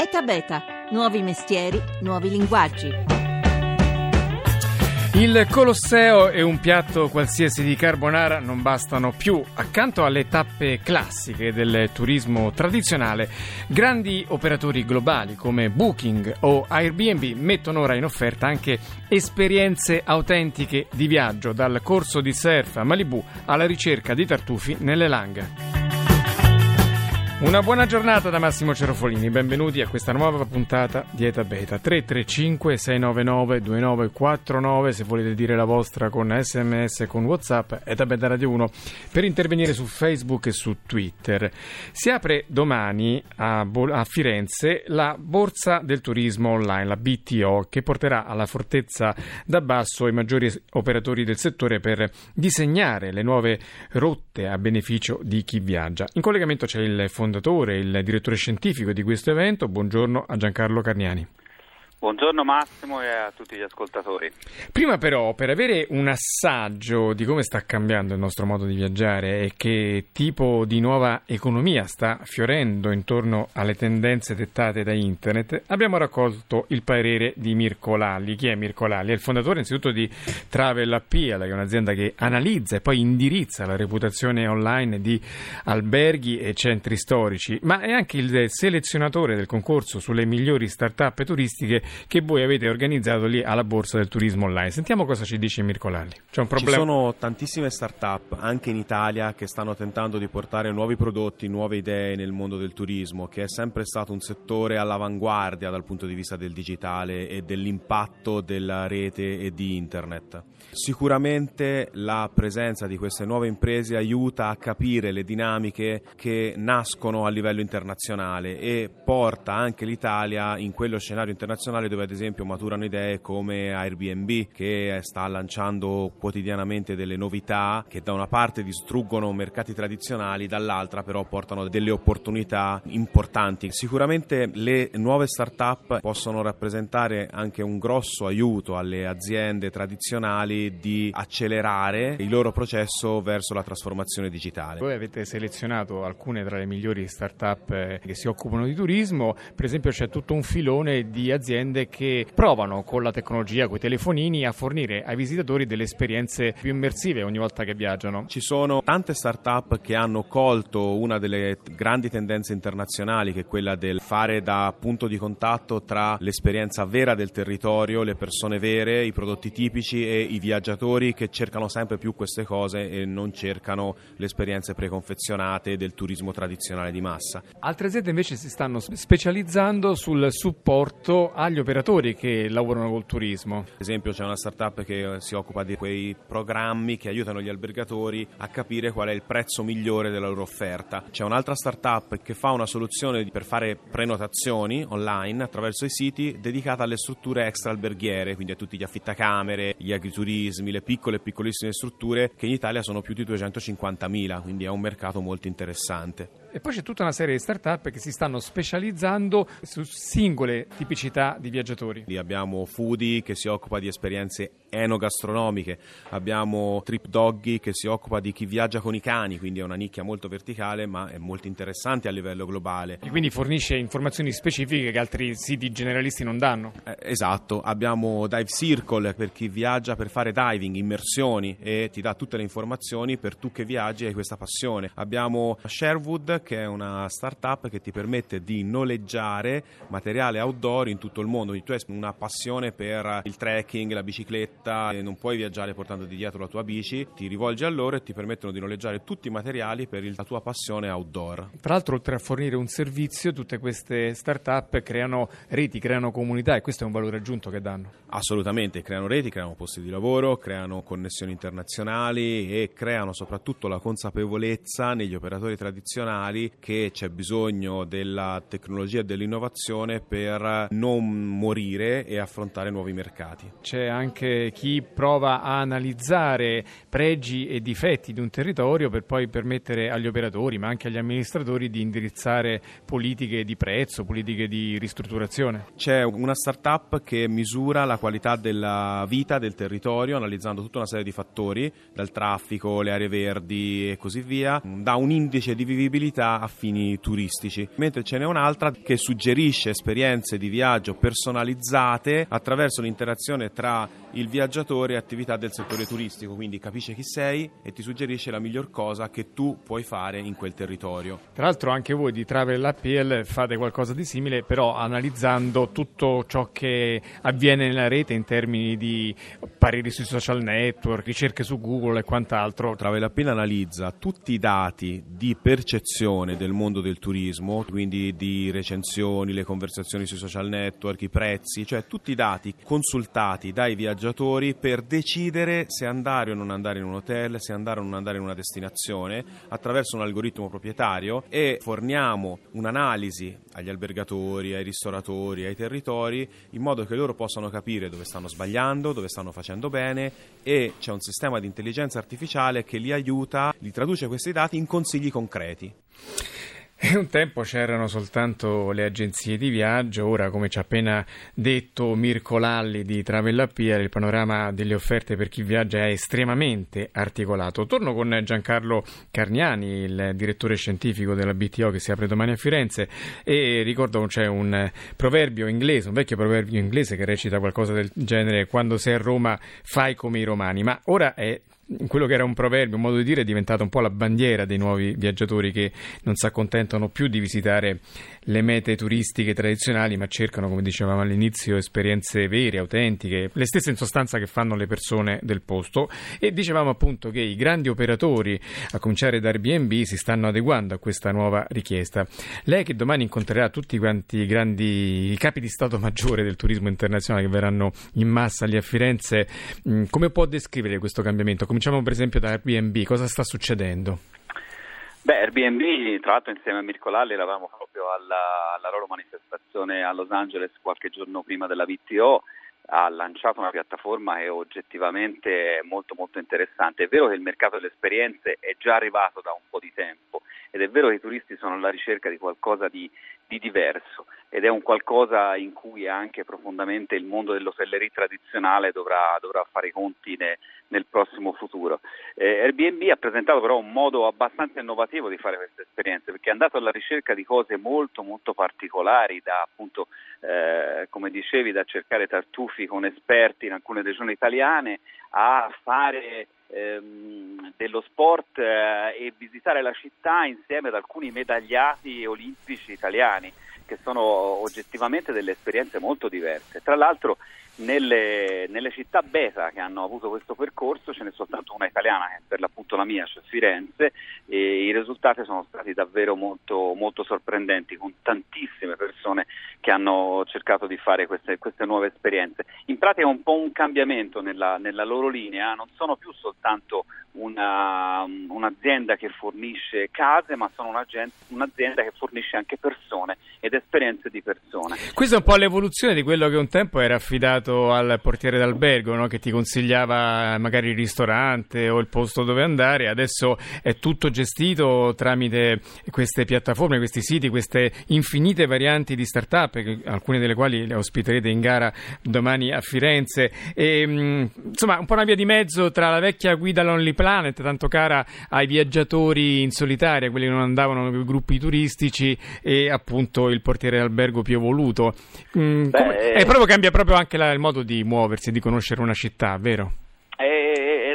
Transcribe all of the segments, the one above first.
ETA Beta, nuovi mestieri, nuovi linguaggi. Il Colosseo e un piatto qualsiasi di carbonara non bastano più. Accanto alle tappe classiche del turismo tradizionale, grandi operatori globali come Booking o Airbnb mettono ora in offerta anche esperienze autentiche di viaggio, dal corso di surf a Malibu alla ricerca di tartufi nelle langhe. Una buona giornata da Massimo Cerofolini, benvenuti a questa nuova puntata di Eta Beta 335 699 2949 se volete dire la vostra con sms con whatsapp Eta Beta Radio 1 per intervenire su Facebook e su Twitter. Si apre domani a, Bo- a Firenze la Borsa del Turismo Online, la BTO, che porterà alla fortezza da basso i maggiori operatori del settore per disegnare le nuove rotte a beneficio di chi viaggia. In collegamento c'è il fondatore fondatore, il direttore scientifico di questo evento. Buongiorno a Giancarlo Carniani. Buongiorno Massimo e a tutti gli ascoltatori. Prima però, per avere un assaggio di come sta cambiando il nostro modo di viaggiare e che tipo di nuova economia sta fiorendo intorno alle tendenze dettate da Internet, abbiamo raccolto il parere di Mirko Lalli. Chi è Mirko Lalli? È il fondatore innanzitutto di Travel Appeal, che è un'azienda che analizza e poi indirizza la reputazione online di alberghi e centri storici, ma è anche il selezionatore del concorso sulle migliori start-up turistiche che voi avete organizzato lì alla Borsa del Turismo Online. Sentiamo cosa ci dice Mirko Lalli. C'è un problema? Ci sono tantissime start-up, anche in Italia, che stanno tentando di portare nuovi prodotti, nuove idee nel mondo del turismo, che è sempre stato un settore all'avanguardia dal punto di vista del digitale e dell'impatto della rete e di internet. Sicuramente la presenza di queste nuove imprese aiuta a capire le dinamiche che nascono a livello internazionale e porta anche l'Italia in quello scenario internazionale internazionale dove ad esempio maturano idee come Airbnb che sta lanciando quotidianamente delle novità che da una parte distruggono mercati tradizionali, dall'altra però portano delle opportunità importanti. Sicuramente le nuove start-up possono rappresentare anche un grosso aiuto alle aziende tradizionali di accelerare il loro processo verso la trasformazione digitale. Voi avete selezionato alcune tra le migliori start-up eh, che si occupano di turismo, per esempio c'è tutto un filone di aziende aziende che provano con la tecnologia, con i telefonini, a fornire ai visitatori delle esperienze più immersive ogni volta che viaggiano. Ci sono tante start-up che hanno colto una delle grandi tendenze internazionali, che è quella del fare da punto di contatto tra l'esperienza vera del territorio, le persone vere, i prodotti tipici e i viaggiatori che cercano sempre più queste cose e non cercano le esperienze preconfezionate del turismo tradizionale di massa. Altre aziende invece si stanno specializzando sul supporto agli gli operatori che lavorano col turismo. Ad esempio c'è una startup che si occupa di quei programmi che aiutano gli albergatori a capire qual è il prezzo migliore della loro offerta. C'è un'altra startup che fa una soluzione per fare prenotazioni online attraverso i siti dedicata alle strutture extra alberghiere, quindi a tutti gli affittacamere, gli agriturismi, le piccole e piccolissime strutture che in Italia sono più di 250.000, quindi è un mercato molto interessante. E poi c'è tutta una serie di start-up che si stanno specializzando su singole tipicità di viaggiatori. Lì abbiamo Foodie che si occupa di esperienze enogastronomiche, abbiamo Trip Doggy che si occupa di chi viaggia con i cani, quindi è una nicchia molto verticale ma è molto interessante a livello globale. E quindi fornisce informazioni specifiche che altri siti generalisti non danno. Eh, esatto, abbiamo Dive Circle per chi viaggia per fare diving, immersioni e ti dà tutte le informazioni per tu che viaggi e hai questa passione. Abbiamo Sherwood che è una startup che ti permette di noleggiare materiale outdoor in tutto il mondo, quindi tu hai una passione per il trekking, la bicicletta e non puoi viaggiare portandoti dietro la tua bici, ti rivolgi a loro e ti permettono di noleggiare tutti i materiali per la tua passione outdoor. Tra l'altro, oltre a fornire un servizio, tutte queste start-up creano reti, creano comunità e questo è un valore aggiunto che danno. Assolutamente, creano reti, creano posti di lavoro, creano connessioni internazionali e creano soprattutto la consapevolezza negli operatori tradizionali che c'è bisogno della tecnologia e dell'innovazione per non morire e affrontare nuovi mercati. C'è anche chi prova a analizzare pregi e difetti di un territorio per poi permettere agli operatori, ma anche agli amministratori di indirizzare politiche di prezzo, politiche di ristrutturazione. C'è una startup che misura la qualità della vita del territorio analizzando tutta una serie di fattori, dal traffico, le aree verdi e così via, da un indice di vivibilità vita a fini turistici, mentre ce n'è un'altra che suggerisce esperienze di viaggio personalizzate attraverso l'interazione tra il viaggiatore attività del settore turistico, quindi capisce chi sei e ti suggerisce la miglior cosa che tu puoi fare in quel territorio. Tra l'altro anche voi di Travel APL fate qualcosa di simile, però analizzando tutto ciò che avviene nella rete in termini di pareri sui social network, ricerche su Google e quant'altro. Travel APL analizza tutti i dati di percezione del mondo del turismo, quindi di recensioni, le conversazioni sui social network, i prezzi, cioè tutti i dati consultati dai viaggiatori per decidere se andare o non andare in un hotel, se andare o non andare in una destinazione attraverso un algoritmo proprietario e forniamo un'analisi agli albergatori, ai ristoratori, ai territori in modo che loro possano capire dove stanno sbagliando, dove stanno facendo bene e c'è un sistema di intelligenza artificiale che li aiuta, li traduce questi dati in consigli concreti. E un tempo c'erano soltanto le agenzie di viaggio, ora come ci ha appena detto Mirko Lalli di Travel Pier, il panorama delle offerte per chi viaggia è estremamente articolato. Torno con Giancarlo Carniani, il direttore scientifico della BTO che si apre domani a Firenze e ricordo c'è un proverbio inglese, un vecchio proverbio inglese che recita qualcosa del genere quando sei a Roma fai come i romani, ma ora è quello che era un proverbio, un modo di dire, è diventato un po' la bandiera dei nuovi viaggiatori che non si accontentano più di visitare le mete turistiche tradizionali, ma cercano, come dicevamo all'inizio, esperienze vere, autentiche, le stesse in sostanza che fanno le persone del posto. E dicevamo appunto che i grandi operatori, a cominciare da Airbnb, si stanno adeguando a questa nuova richiesta. Lei che domani incontrerà tutti quanti i grandi capi di Stato maggiore del turismo internazionale che verranno in massa lì a Firenze, come può descrivere questo cambiamento? Come Cominciamo per esempio da Airbnb, cosa sta succedendo? Beh, Airbnb, tra l'altro insieme a Mirko Lalli eravamo proprio alla, alla loro manifestazione a Los Angeles qualche giorno prima della VTO, ha lanciato una piattaforma che è oggettivamente molto molto interessante. È vero che il mercato delle esperienze è già arrivato da un po' di tempo ed è vero che i turisti sono alla ricerca di qualcosa di, di diverso ed è un qualcosa in cui anche profondamente il mondo dell'hotelleria tradizionale dovrà, dovrà fare i conti ne, nel prossimo futuro. Eh, Airbnb ha presentato però un modo abbastanza innovativo di fare queste esperienze perché è andato alla ricerca di cose molto molto particolari da appunto eh, come dicevi da cercare tartufi con esperti in alcune regioni italiane a fare ehm, dello sport eh, e visitare la città insieme ad alcuni medagliati olimpici italiani che sono oggettivamente delle esperienze molto diverse. Tra l'altro nelle, nelle, città beta che hanno avuto questo percorso ce n'è soltanto una italiana che è per l'appunto la mia, cioè Firenze, e i risultati sono stati davvero molto, molto sorprendenti con tantissime persone che hanno cercato di fare queste, queste nuove esperienze. In pratica è un po' un cambiamento nella, nella loro linea, non sono più soltanto una, un'azienda che fornisce case, ma sono un'azienda che fornisce anche persone ed esperienze di persone. Questa è un po' l'evoluzione di quello che un tempo era affidato al portiere d'albergo, no? che ti consigliava magari il ristorante o il posto dove andare, adesso è tutto gestito tramite queste piattaforme, questi siti, queste infinite varianti di start-up, alcune delle quali le ospiterete in gara domani a Firenze. E, insomma, un po' una via di mezzo tra la vecchia guida Lonely Planet, tanto cara ai viaggiatori in solitaria, quelli che non andavano nei gruppi turistici, e appunto il portiere d'albergo più evoluto. Mm, Beh, come, eh, proprio cambia proprio anche la, il modo di muoversi, di conoscere una città, vero?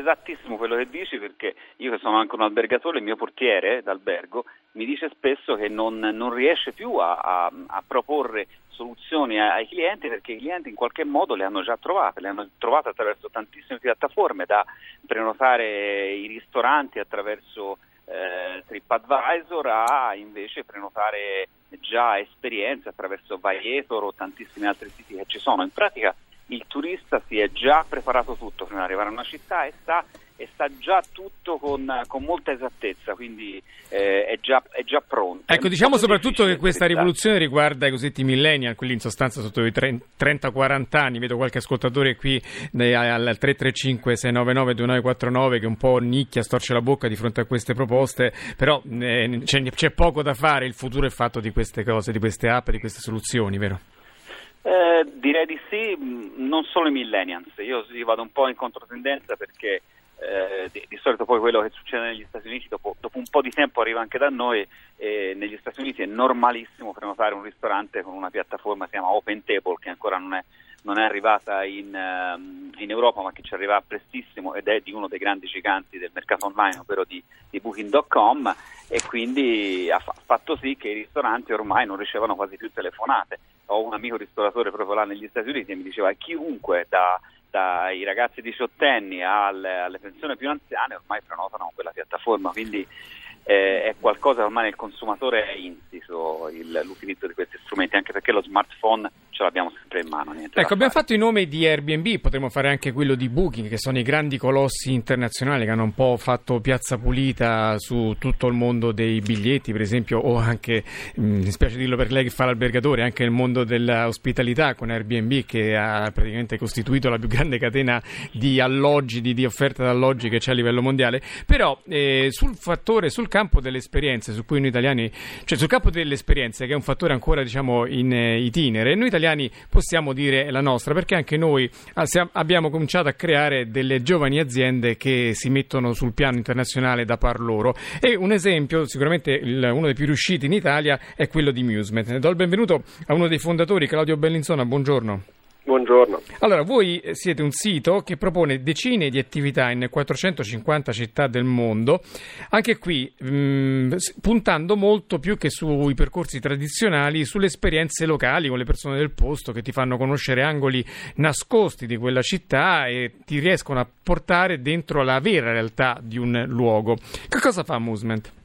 Esattissimo quello che dici perché io che sono anche un albergatore, il mio portiere d'albergo mi dice spesso che non, non riesce più a, a, a proporre soluzioni ai clienti perché i clienti in qualche modo le hanno già trovate, le hanno trovate attraverso tantissime piattaforme, da prenotare i ristoranti attraverso eh, TripAdvisor a invece prenotare già esperienze attraverso Viator o tantissimi altri siti che ci sono. In pratica il turista si è già preparato tutto prima di arrivare a una città e sa e sa già tutto con, con molta esattezza, quindi eh, è, già, è, già, pronto. Ecco, diciamo soprattutto che questa rivoluzione riguarda i cosiddetti millennial, quelli in sostanza sotto i 30-40 anni. Vedo qualche ascoltatore qui al 335-699-2949 che un po' nicchia, storce la bocca di fronte a queste proposte, però eh, c'è, c'è poco da fare, il futuro è fatto di queste cose, di queste app, di queste soluzioni, vero? Eh, direi di sì, non solo i millennials, io, vado un po' in controtendenza perché eh, di, di, solito poi quello che succede negli Stati Uniti dopo, dopo un po' di tempo arriva anche da noi e negli Stati Uniti è normalissimo prenotare un ristorante con una piattaforma che si chiama Open Table che ancora non è, non è arrivata in, um, in, Europa ma che ci arriverà prestissimo ed è di uno dei grandi giganti del mercato online ovvero di, di Booking.com e quindi ha fatto sì che i ristoranti ormai non ricevano quasi più telefonate ho un amico ristoratore proprio là negli Stati Uniti e mi diceva chiunque da dai ragazzi diciottenni alle, alle persone più anziane ormai prenotano quella piattaforma, quindi eh, è qualcosa ormai nel consumatore è insiso il, l'utilizzo di questi strumenti, anche perché lo smartphone ce l'abbiamo sempre in mano. Ecco, abbiamo fatto i nomi di Airbnb, potremmo fare anche quello di Booking, che sono i grandi colossi internazionali che hanno un po' fatto piazza pulita su tutto il mondo dei biglietti, per esempio, o anche, mm, mi spiace dirlo per lei che fa l'albergatore, anche nel mondo dell'ospitalità con Airbnb che ha praticamente costituito la più grande catena di alloggi, di, di offerta d'alloggi che c'è a livello mondiale. Però eh, sul fattore, sul campo delle esperienze, su cui noi italiani, cioè sul campo delle esperienze, che è un fattore ancora diciamo in eh, itinere, noi italiani possiamo dire la nostra, perché anche noi ah, abbiamo cominciato a creare delle giovani aziende che si mettono sul piano internazionale da par loro. E un esempio, sicuramente uno dei più riusciti in Italia, è quello di Musement. Do il benvenuto a uno dei fondatori, Claudio Bellinzona. Buongiorno. Buongiorno. Allora, voi siete un sito che propone decine di attività in 450 città del mondo, anche qui mh, mm, puntando molto più che sui percorsi tradizionali, sulle esperienze locali con le persone del posto che ti fanno conoscere angoli nascosti di quella città e ti riescono a portare dentro la vera realtà di un luogo. Che cosa fa Movement?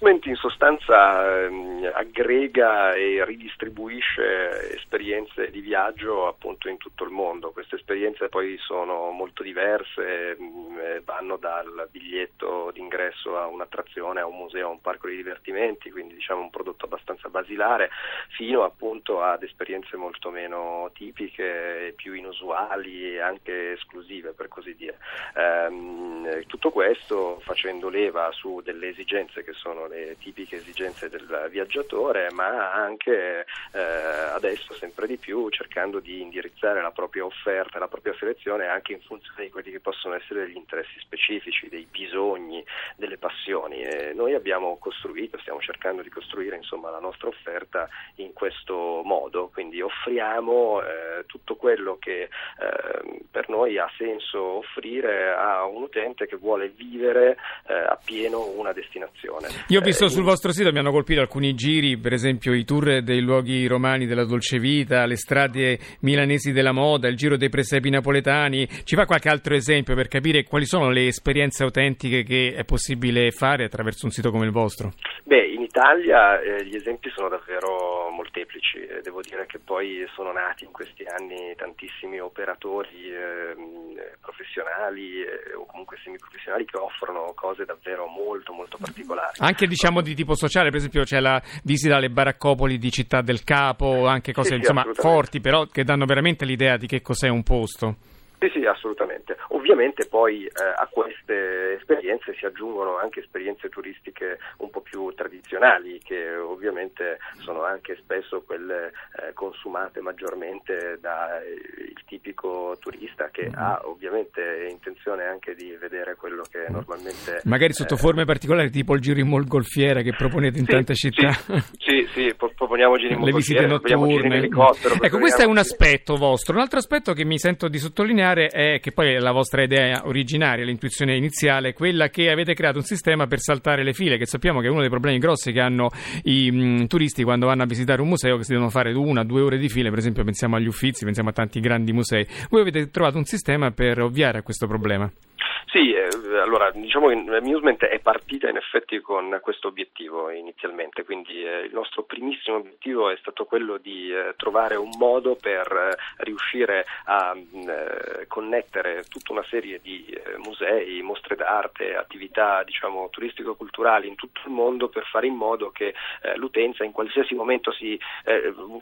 Movement in sostanza ehm, aggrega e ridistribuisce esperienze di viaggio appunto in tutto il mondo. Queste esperienze poi sono molto diverse, mh, mm, eh, vanno dal biglietto d'ingresso a un'attrazione, a un museo, a un parco di divertimenti, quindi diciamo un prodotto abbastanza basilare, fino appunto ad esperienze molto meno tipiche, più inusuali e anche esclusive per così dire. Ehm, tutto questo facendo leva su delle esigenze che sono le tipiche esigenze del viaggiatore, ma anche eh, adesso sempre di più cercando di indirizzare la propria offerta, la propria selezione anche in funzione di quelli che possono essere degli interessi specifici, dei bisogni, delle passioni. E noi abbiamo costruito, stiamo cercando di costruire insomma, la nostra offerta in questo modo, quindi offriamo eh, tutto quello che eh, per noi ha senso offrire a un utente che vuole vivere eh, appieno una destinazione. Io io ho visto sul vostro sito, mi hanno colpito alcuni giri, per esempio i tour dei luoghi romani della dolce vita, le strade milanesi della moda, il giro dei presepi napoletani. Ci fa qualche altro esempio per capire quali sono le esperienze autentiche che è possibile fare attraverso un sito come il vostro? Beh, in Italia eh, gli esempi sono davvero molteplici. Eh, devo dire che poi sono nati in questi anni tantissimi operatori ehm, eh, professionali o comunque semiprofessionali che offrono cose davvero molto molto particolari. Anche diciamo di tipo sociale, per esempio c'è la visita alle baraccopoli di Città del Capo, anche cose sì, insomma forti, però che danno veramente l'idea di che cos'è un posto. Sì, sì, assolutamente. Ovviamente poi eh, a queste esperienze si aggiungono anche esperienze turistiche un po' più tradizionali, che ovviamente sono anche spesso quelle eh, consumate maggiormente dal tipico turista che mm-hmm. ha ovviamente intenzione anche di vedere quello che normalmente... Magari sotto eh, forme particolari, tipo il giro in molgolfiera che proponete in sì, tante città. Sì, sì, sì proponiamo giri in Le visite notturne. Ecco, questo è un aspetto vostro. Un altro aspetto che mi sento di sottolineare sottolineare è che poi la vostra idea originaria, l'intuizione iniziale, quella che avete creato un sistema per saltare le file, che sappiamo che è uno dei problemi grossi che hanno i mh, turisti quando vanno a visitare un museo, che si devono fare una, due ore di file, per esempio pensiamo agli Uffizi, pensiamo a tanti grandi musei. Voi avete trovato un sistema per ovviare a questo problema? Sì, eh, allora diciamo che Amusement è partita in effetti con questo obiettivo inizialmente, quindi eh, il nostro primissimo obiettivo è stato quello di eh, trovare un modo per eh, riuscire a mm, eh, connettere tutta una serie di eh, musei, mostre d'arte, attività diciamo turistico-culturali in tutto il mondo per fare in modo che l'utenza in qualsiasi momento si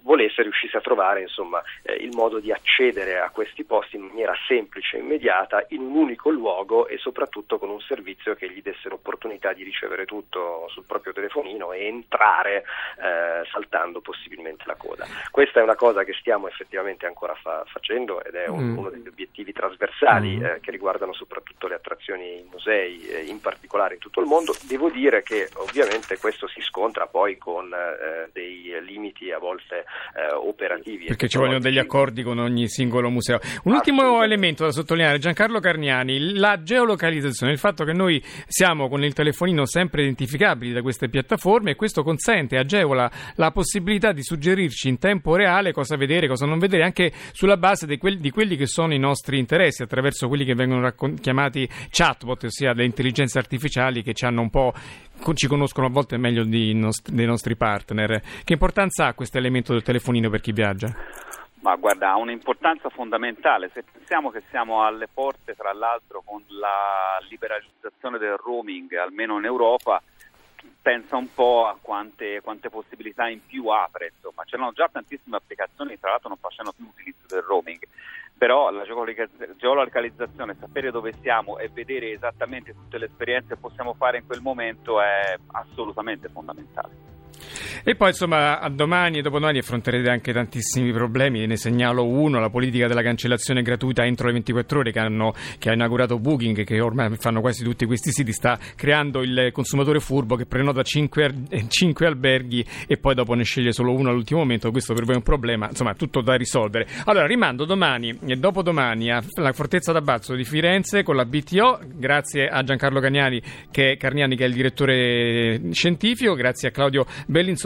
volesse riuscisse a trovare insomma, il modo di accedere a questi posti in maniera semplice e immediata in un unico luogo e soprattutto con un servizio che gli desse l'opportunità di ricevere tutto sul proprio telefonino e entrare eh, saltando possibilmente la coda. Questa è una cosa che stiamo effettivamente ancora fa- facendo ed è un, mm. uno degli obiettivi trasversali mm. eh, che riguardano soprattutto le attrazioni in musei, eh, in particolare in tutto il mondo. Devo dire che ovviamente questo si scontra poi con eh, dei limiti a volte eh, operativi. Perché ci vogliono degli accordi con ogni singolo museo. Un ultimo elemento da sottolineare, Giancarlo Carniani, la geolocalizzazione, il fatto che noi siamo con il telefonino sempre identificabili da queste piattaforme e questo consente, agevola la possibilità di suggerirci in tempo reale cosa vedere, cosa non vedere, anche sulla base di, quelli, di quelli che sono i nostri interessi, attraverso quelli che vengono raccon- chiamati chatbot, ossia le intelligenze artificiali che ci hanno un po' ci conoscono a volte meglio dei nostri partner. Che importanza ha questo elemento del telefonino per chi viaggia? Ma guarda, ha un'importanza fondamentale. Se pensiamo che siamo alle porte, tra l'altro, con la liberalizzazione del roaming, almeno in Europa, pensa un po' a quante, quante possibilità in più apre. Insomma, c'erano già tantissime applicazioni, tra l'altro non facendo più utilizzo del roaming però la geolocalizzazione, sapere dove siamo e vedere esattamente tutte le esperienze che possiamo fare in quel momento è assolutamente fondamentale. E poi insomma a domani e dopodomani affronterete anche tantissimi problemi, ne segnalo uno, la politica della cancellazione gratuita entro le 24 ore che, hanno, che ha inaugurato Booking, che ormai fanno quasi tutti questi siti, sta creando il consumatore furbo che prenota 5, 5 eh, alberghi e poi dopo ne sceglie solo uno all'ultimo momento, questo per voi è un problema, insomma tutto da risolvere. Allora rimando domani e dopodomani alla Fortezza d'Abbazzo di Firenze con la BTO, grazie a Giancarlo Carniani che, che è il direttore scientifico, grazie a Claudio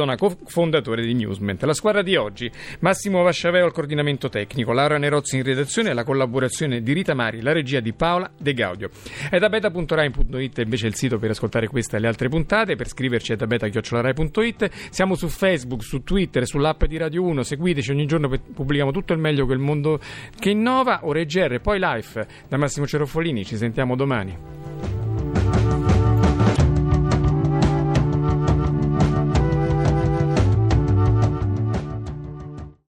Bellinzona, cofondatore di Newsment. La squadra di oggi, Massimo Vasciaveo al coordinamento tecnico, Laura Nerozzi in redazione e la collaborazione di Rita Mari, la regia di Paola De Gaudio. È da beta.rai.it invece il sito per ascoltare queste e le altre puntate, per scriverci è da beta.rai.it. Siamo su Facebook, su Twitter, sull'app di Radio 1, seguiteci ogni giorno pubblichiamo tutto il meglio che il mondo che innova. Ora GR, poi live da Massimo Cerofolini, ci sentiamo domani.